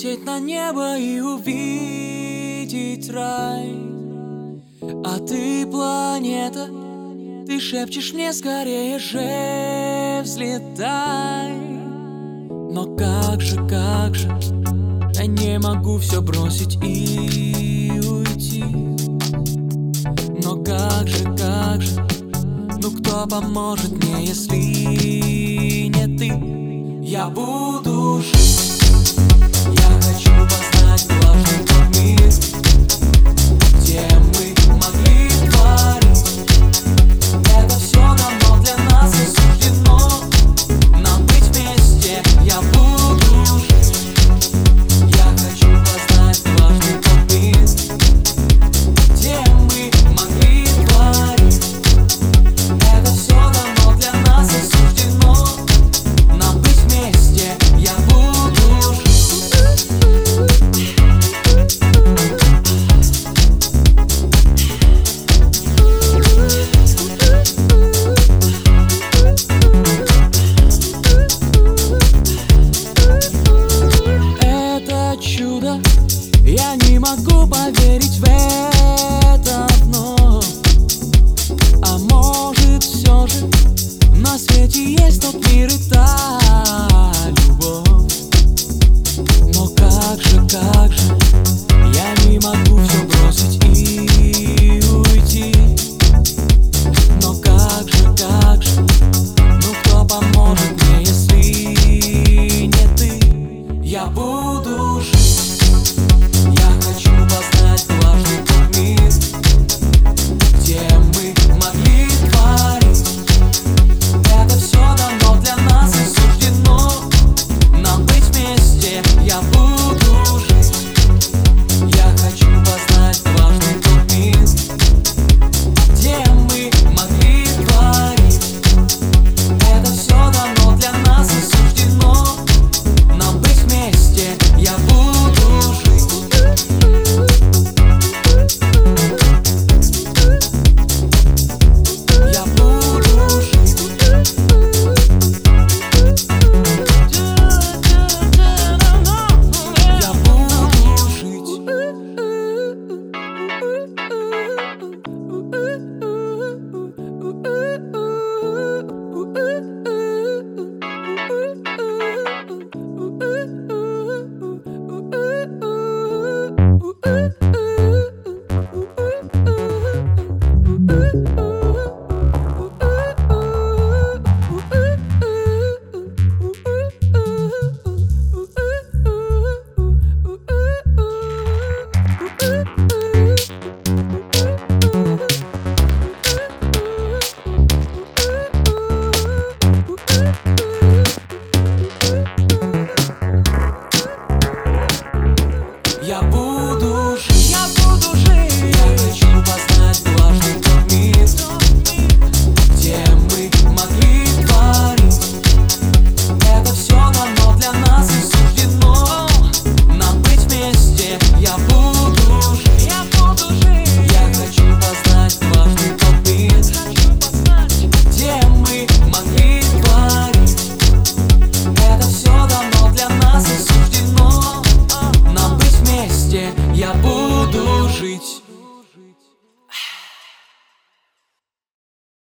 взлететь на небо и увидеть рай. А ты, планета, ты шепчешь мне скорее же взлетай. Но как же, как же, я не могу все бросить и уйти. Но как же, как же, ну кто поможет мне, если не ты? Я буду жить хочу познать блажь. верить в это вновь А может все же на свете есть тот мир и так